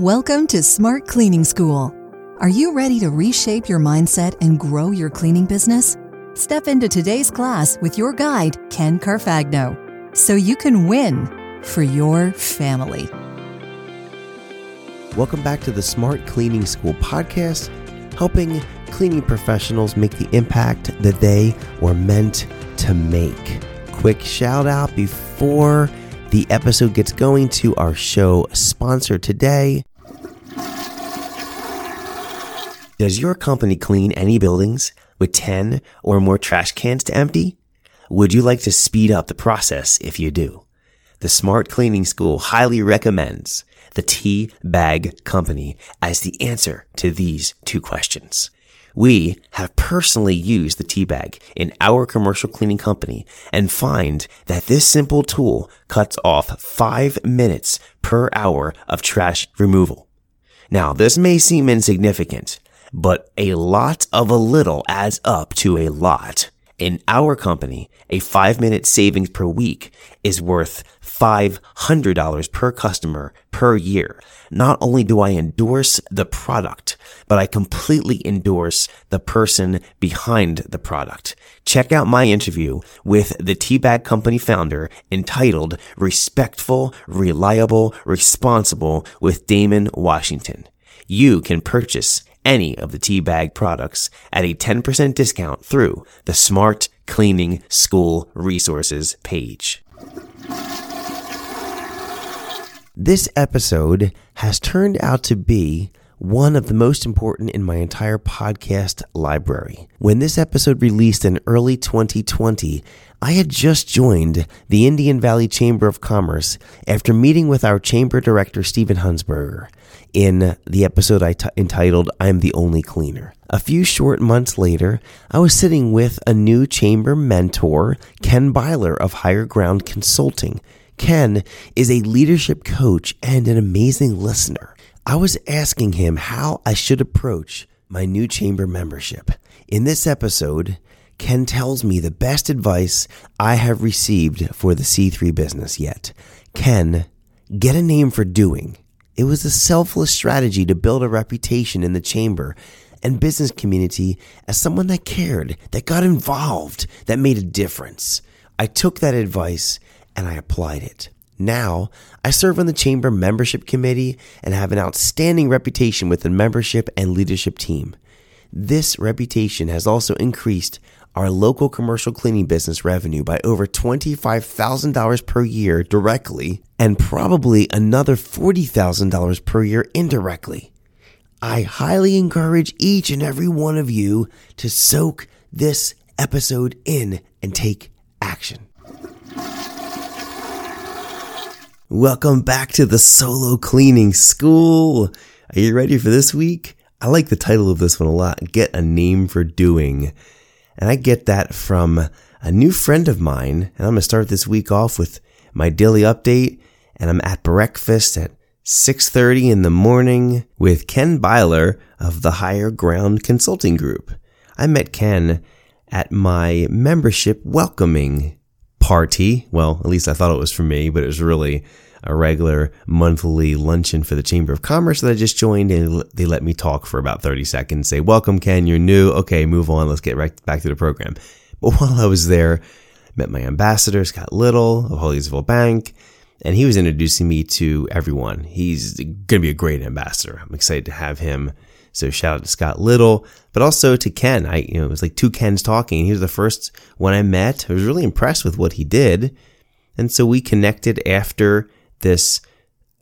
Welcome to Smart Cleaning School. Are you ready to reshape your mindset and grow your cleaning business? Step into today's class with your guide, Ken Carfagno, so you can win for your family. Welcome back to the Smart Cleaning School podcast, helping cleaning professionals make the impact that they were meant to make. Quick shout out before the episode gets going to our show sponsor today. Does your company clean any buildings with 10 or more trash cans to empty? Would you like to speed up the process if you do? The Smart Cleaning School highly recommends the Tea Bag Company as the answer to these two questions. We have personally used the tea bag in our commercial cleaning company and find that this simple tool cuts off five minutes per hour of trash removal. Now, this may seem insignificant, but a lot of a little adds up to a lot. In our company, a five minute savings per week is worth $500 per customer per year. Not only do I endorse the product, but I completely endorse the person behind the product. Check out my interview with the Teabag Company founder entitled Respectful, Reliable, Responsible with Damon Washington. You can purchase any of the Teabag products at a 10% discount through the Smart Cleaning School Resources page. This episode has turned out to be one of the most important in my entire podcast library. When this episode released in early 2020, I had just joined the Indian Valley Chamber of Commerce after meeting with our chamber director, Stephen Hunsberger, in the episode I t- entitled I'm the Only Cleaner. A few short months later, I was sitting with a new chamber mentor, Ken Byler of Higher Ground Consulting. Ken is a leadership coach and an amazing listener. I was asking him how I should approach my new chamber membership. In this episode, Ken tells me the best advice I have received for the C3 business yet. Ken, get a name for doing. It was a selfless strategy to build a reputation in the chamber and business community as someone that cared, that got involved, that made a difference. I took that advice and I applied it. Now, I serve on the Chamber Membership Committee and have an outstanding reputation with the membership and leadership team. This reputation has also increased our local commercial cleaning business revenue by over $25,000 per year directly and probably another $40,000 per year indirectly. I highly encourage each and every one of you to soak this episode in and take action. Welcome back to the Solo Cleaning School. Are you ready for this week? I like the title of this one a lot. Get a name for doing. And I get that from a new friend of mine. And I'm going to start this week off with my daily update. And I'm at breakfast at 6.30 in the morning with Ken Byler of the Higher Ground Consulting Group. I met Ken at my membership welcoming party. Well, at least I thought it was for me, but it was really a regular monthly luncheon for the Chamber of Commerce that I just joined, and they let me talk for about 30 seconds, say, Welcome, Ken, you're new. Okay, move on. Let's get right back to the program. But while I was there, met my ambassador, Scott Little of Harleysville Bank, and he was introducing me to everyone. He's going to be a great ambassador. I'm excited to have him. So shout out to Scott Little, but also to Ken. I, you know, it was like two Kens talking. He was the first one I met. I was really impressed with what he did. And so we connected after this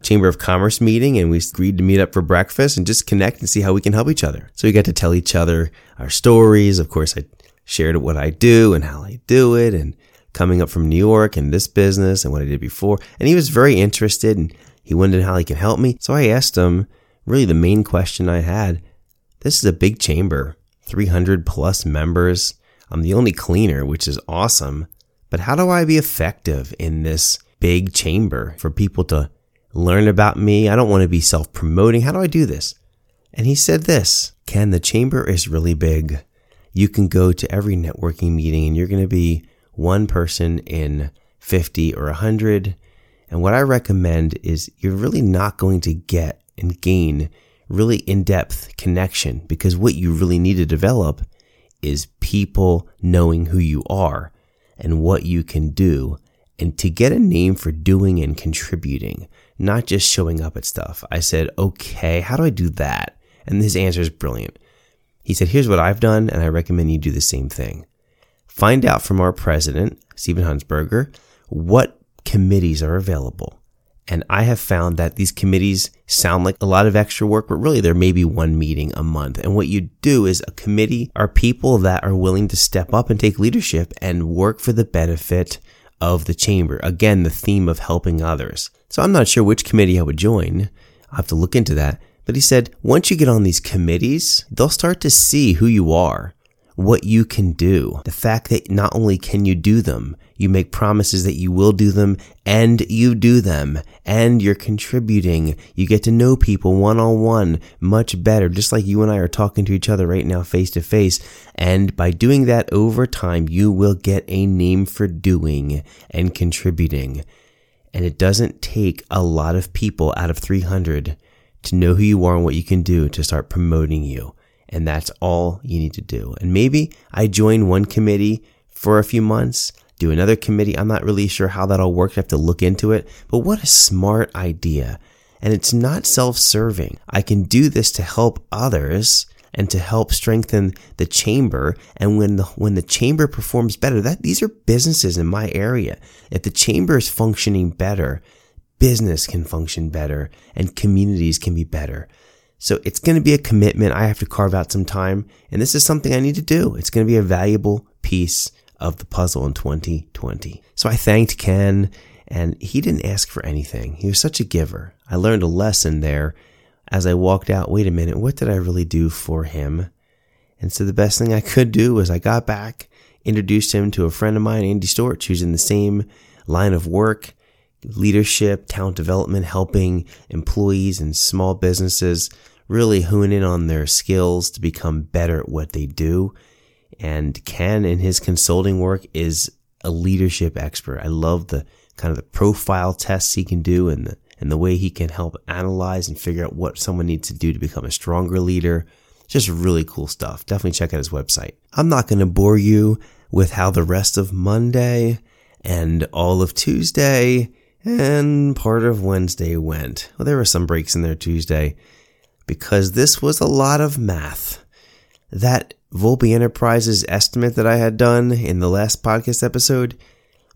Chamber of Commerce meeting and we agreed to meet up for breakfast and just connect and see how we can help each other. So we got to tell each other our stories. Of course, I shared what I do and how I do it and coming up from New York and this business and what I did before. And he was very interested and he wondered how he could help me. So I asked him really the main question I had. This is a big chamber, 300 plus members. I'm the only cleaner, which is awesome. But how do I be effective in this big chamber for people to learn about me. I don't want to be self promoting. How do I do this? And he said this Ken, the chamber is really big. You can go to every networking meeting and you're going to be one person in 50 or 100. And what I recommend is you're really not going to get and gain really in-depth connection because what you really need to develop is people knowing who you are and what you can do and to get a name for doing and contributing, not just showing up at stuff. I said, okay, how do I do that? And his answer is brilliant. He said, here's what I've done, and I recommend you do the same thing. Find out from our president, Stephen Hunsberger, what committees are available. And I have found that these committees sound like a lot of extra work, but really there may be one meeting a month. And what you do is a committee are people that are willing to step up and take leadership and work for the benefit of the chamber. Again, the theme of helping others. So I'm not sure which committee I would join. I'll have to look into that. But he said, once you get on these committees, they'll start to see who you are, what you can do. The fact that not only can you do them, you make promises that you will do them and you do them and you're contributing. You get to know people one on one much better, just like you and I are talking to each other right now face to face. And by doing that over time, you will get a name for doing and contributing. And it doesn't take a lot of people out of 300 to know who you are and what you can do to start promoting you. And that's all you need to do. And maybe I join one committee for a few months, do another committee. I'm not really sure how that all works. I have to look into it. But what a smart idea. And it's not self-serving. I can do this to help others and to help strengthen the chamber. And when the, when the chamber performs better, that these are businesses in my area. If the chamber is functioning better, business can function better and communities can be better. So it's going to be a commitment. I have to carve out some time and this is something I need to do. It's going to be a valuable piece of the puzzle in 2020. So I thanked Ken and he didn't ask for anything. He was such a giver. I learned a lesson there as I walked out. Wait a minute. What did I really do for him? And so the best thing I could do was I got back, introduced him to a friend of mine, Andy Storch, who's in the same line of work leadership, talent development, helping employees and small businesses really hone in on their skills to become better at what they do. And Ken in his consulting work is a leadership expert. I love the kind of the profile tests he can do and the, and the way he can help analyze and figure out what someone needs to do to become a stronger leader. Just really cool stuff. Definitely check out his website. I'm not going to bore you with how the rest of Monday and all of Tuesday and part of Wednesday went. Well, there were some breaks in there Tuesday because this was a lot of math. That Volpe Enterprises estimate that I had done in the last podcast episode,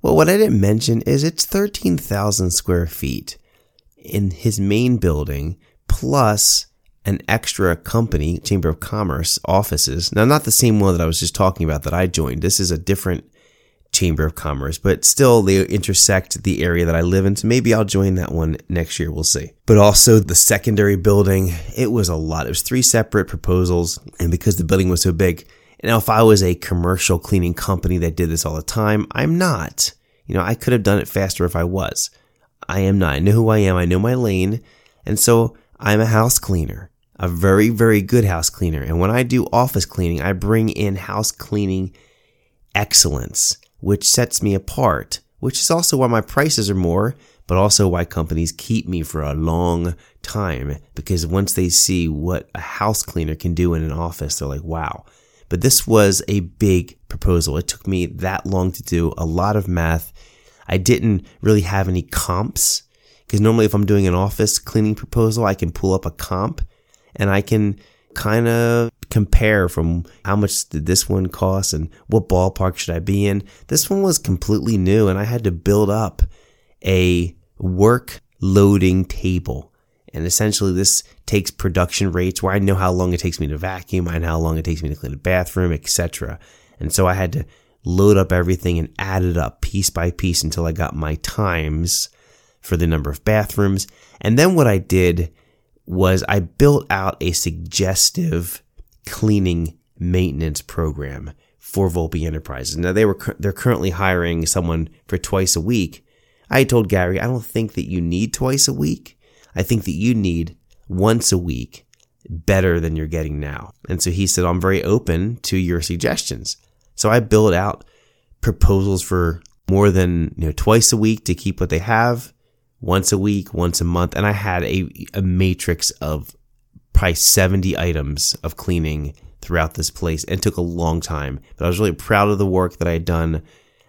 well, what I didn't mention is it's 13,000 square feet in his main building plus an extra company, Chamber of Commerce offices. Now, not the same one that I was just talking about that I joined. This is a different Chamber of Commerce, but still they intersect the area that I live in. So maybe I'll join that one next year. We'll see. But also the secondary building, it was a lot. It was three separate proposals. And because the building was so big, now if I was a commercial cleaning company that did this all the time, I'm not. You know, I could have done it faster if I was. I am not. I know who I am. I know my lane. And so I'm a house cleaner, a very, very good house cleaner. And when I do office cleaning, I bring in house cleaning excellence which sets me apart, which is also why my prices are more, but also why companies keep me for a long time because once they see what a house cleaner can do in an office, they're like, wow. But this was a big proposal. It took me that long to do a lot of math. I didn't really have any comps because normally if I'm doing an office cleaning proposal, I can pull up a comp and I can kind of compare from how much did this one cost and what ballpark should I be in. This one was completely new and I had to build up a work loading table. And essentially this takes production rates where I know how long it takes me to vacuum, I know how long it takes me to clean a bathroom, etc. And so I had to load up everything and add it up piece by piece until I got my times for the number of bathrooms. And then what I did was I built out a suggestive cleaning maintenance program for Volpe Enterprises. Now they were they're currently hiring someone for twice a week. I told Gary, I don't think that you need twice a week. I think that you need once a week better than you're getting now. And so he said, I'm very open to your suggestions. So I built out proposals for more than you know twice a week to keep what they have once a week, once a month. And I had a, a matrix of probably 70 items of cleaning throughout this place and took a long time. But I was really proud of the work that I had done.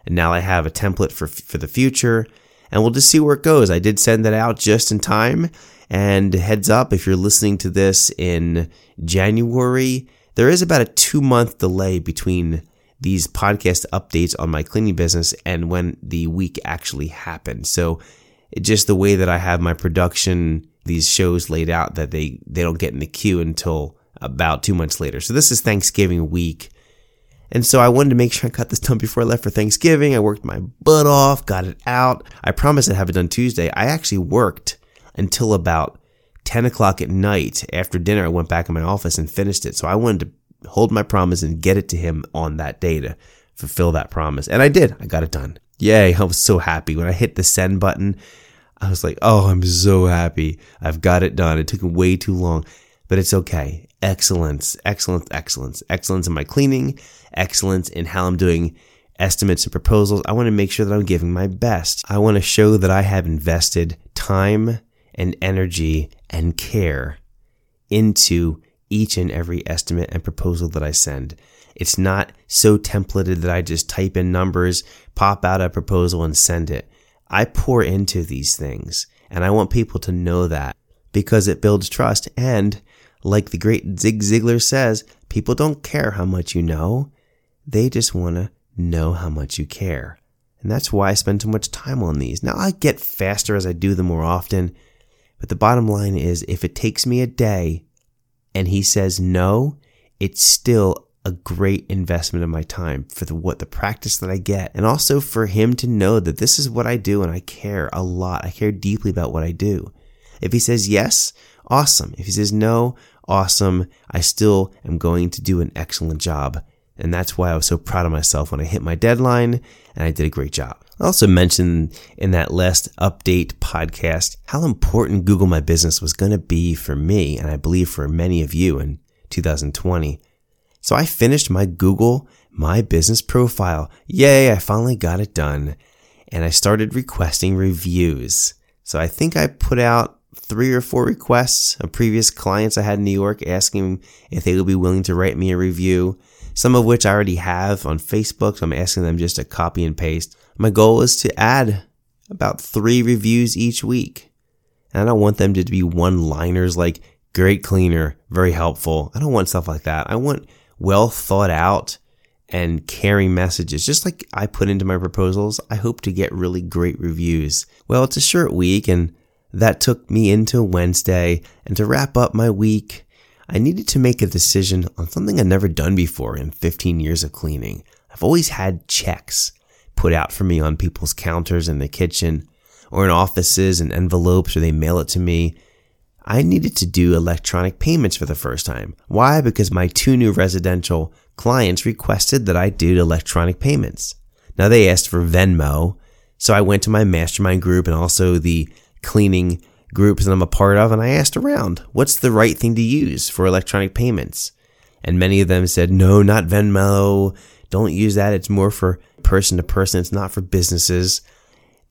And now I have a template for, for the future and we'll just see where it goes. I did send that out just in time. And heads up, if you're listening to this in January, there is about a two month delay between these podcast updates on my cleaning business and when the week actually happened. So just the way that I have my production, these shows laid out that they, they don't get in the queue until about two months later. So this is Thanksgiving week. And so I wanted to make sure I got this done before I left for Thanksgiving. I worked my butt off, got it out. I promised I'd have it done Tuesday. I actually worked until about 10 o'clock at night. After dinner, I went back in my office and finished it. So I wanted to hold my promise and get it to him on that day to fulfill that promise. And I did. I got it done. Yay. I was so happy when I hit the send button. I was like, oh, I'm so happy. I've got it done. It took way too long, but it's okay. Excellence, excellence, excellence, excellence in my cleaning, excellence in how I'm doing estimates and proposals. I want to make sure that I'm giving my best. I want to show that I have invested time and energy and care into each and every estimate and proposal that I send. It's not so templated that I just type in numbers, pop out a proposal and send it. I pour into these things and I want people to know that because it builds trust. And like the great Zig Ziglar says, people don't care how much you know. They just want to know how much you care. And that's why I spend so much time on these. Now I get faster as I do them more often, but the bottom line is if it takes me a day and he says no, it's still a great investment of my time for the, what the practice that I get and also for him to know that this is what I do and I care a lot. I care deeply about what I do. If he says yes, awesome. If he says no, awesome. I still am going to do an excellent job. And that's why I was so proud of myself when I hit my deadline and I did a great job. I also mentioned in that last update podcast how important Google My Business was going to be for me and I believe for many of you in 2020. So I finished my Google My Business profile. Yay, I finally got it done. And I started requesting reviews. So I think I put out three or four requests of previous clients I had in New York asking if they would be willing to write me a review, some of which I already have on Facebook. So I'm asking them just to copy and paste. My goal is to add about three reviews each week. And I don't want them to be one liners like great cleaner, very helpful. I don't want stuff like that. I want well thought out and caring messages, just like I put into my proposals. I hope to get really great reviews. Well, it's a short week and that took me into Wednesday. And to wrap up my week, I needed to make a decision on something I'd never done before in 15 years of cleaning. I've always had checks put out for me on people's counters in the kitchen or in offices and envelopes or they mail it to me. I needed to do electronic payments for the first time. Why? Because my two new residential clients requested that I do electronic payments. Now they asked for Venmo, so I went to my mastermind group and also the cleaning groups that I'm a part of and I asked around, what's the right thing to use for electronic payments? And many of them said, no, not Venmo. Don't use that. It's more for person to person. It's not for businesses.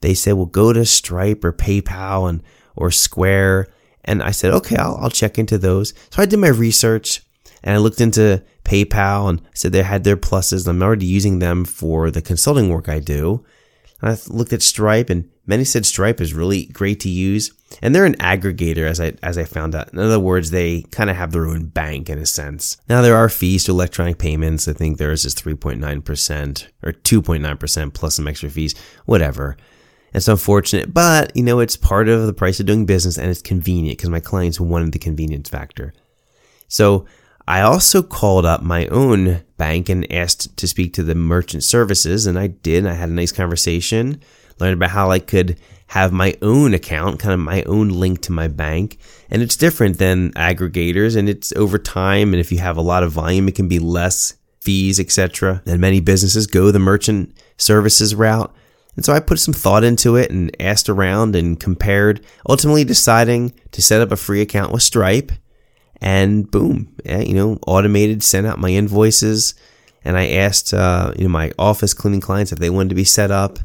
They said, well, go to Stripe or PayPal and, or Square and I said, okay, I'll, I'll check into those. So I did my research and I looked into PayPal and said they had their pluses. I'm already using them for the consulting work I do. And I looked at Stripe and many said Stripe is really great to use. And they're an aggregator as I, as I found out. In other words, they kind of have their own bank in a sense. Now there are fees to electronic payments. I think theirs is 3.9% or 2.9% plus some extra fees, whatever. It's unfortunate, but you know, it's part of the price of doing business and it's convenient because my clients wanted the convenience factor. So I also called up my own bank and asked to speak to the merchant services and I did. I had a nice conversation, learned about how I could have my own account, kind of my own link to my bank. And it's different than aggregators and it's over time. And if you have a lot of volume, it can be less fees, etc. And many businesses go the merchant services route. And so I put some thought into it and asked around and compared, ultimately deciding to set up a free account with Stripe. And boom, you know, automated, sent out my invoices. And I asked, uh, you know, my office cleaning clients if they wanted to be set up.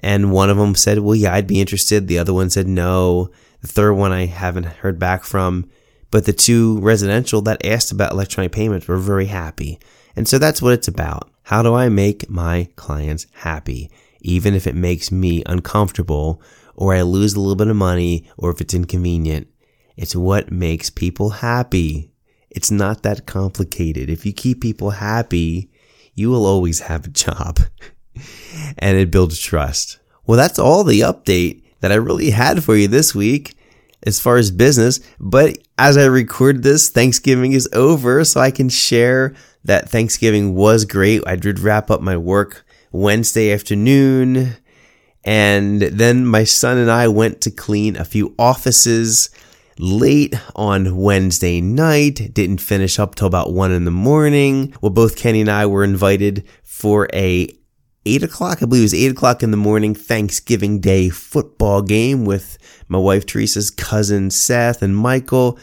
And one of them said, well, yeah, I'd be interested. The other one said no. The third one I haven't heard back from. But the two residential that asked about electronic payments were very happy. And so that's what it's about. How do I make my clients happy? Even if it makes me uncomfortable or I lose a little bit of money or if it's inconvenient. It's what makes people happy. It's not that complicated. If you keep people happy, you will always have a job and it builds trust. Well, that's all the update that I really had for you this week as far as business. But as I record this, Thanksgiving is over, so I can share that Thanksgiving was great. I did wrap up my work Wednesday afternoon. And then my son and I went to clean a few offices late on Wednesday night. Didn't finish up till about one in the morning. Well, both Kenny and I were invited for a eight o'clock, I believe it was eight o'clock in the morning, Thanksgiving Day football game with my wife Teresa's cousin Seth and Michael.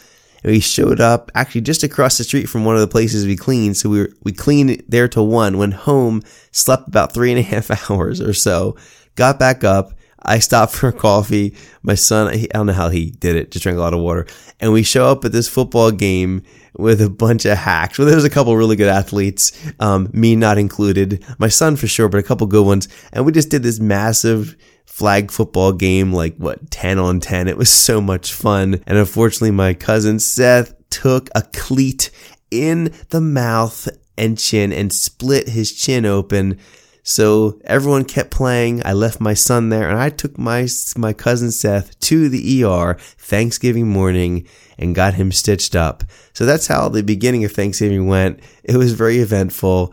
We showed up actually just across the street from one of the places we cleaned. So we were, we cleaned there till one, went home, slept about three and a half hours or so, got back up. I stopped for coffee. My son, I don't know how he did it, just drank a lot of water. And we show up at this football game with a bunch of hacks. Well, there was a couple really good athletes, um, me not included, my son for sure, but a couple good ones. And we just did this massive flag football game, like what, 10 on 10. It was so much fun. And unfortunately, my cousin Seth took a cleat in the mouth and chin and split his chin open. So everyone kept playing. I left my son there and I took my, my cousin Seth to the ER Thanksgiving morning and got him stitched up. So that's how the beginning of Thanksgiving went. It was very eventful.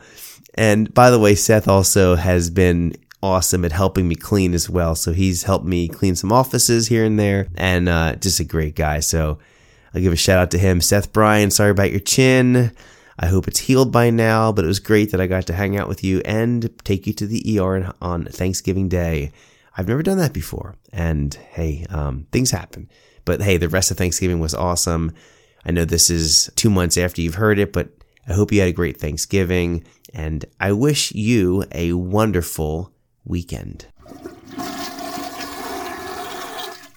And by the way, Seth also has been awesome at helping me clean as well. So he's helped me clean some offices here and there and uh, just a great guy. So I'll give a shout out to him. Seth Bryan, sorry about your chin. I hope it's healed by now, but it was great that I got to hang out with you and take you to the ER on Thanksgiving Day. I've never done that before. And hey, um, things happen. But hey, the rest of Thanksgiving was awesome. I know this is two months after you've heard it, but I hope you had a great Thanksgiving and I wish you a wonderful weekend.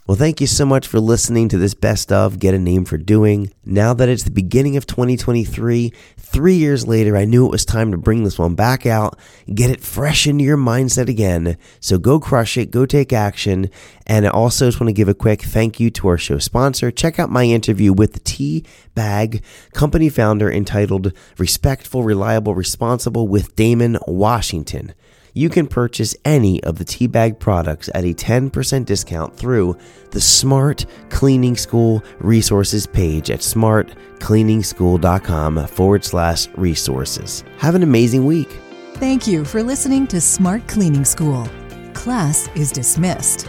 Well, thank you so much for listening to this best of Get a Name for Doing. Now that it's the beginning of 2023, three years later, I knew it was time to bring this one back out, get it fresh into your mindset again. So go crush it, go take action. And I also just want to give a quick thank you to our show sponsor. Check out my interview with the Tea Bag company founder entitled Respectful, Reliable, Responsible with Damon Washington you can purchase any of the Teabag products at a 10% discount through the Smart Cleaning School resources page at smartcleaningschool.com forward slash resources. Have an amazing week. Thank you for listening to Smart Cleaning School. Class is dismissed.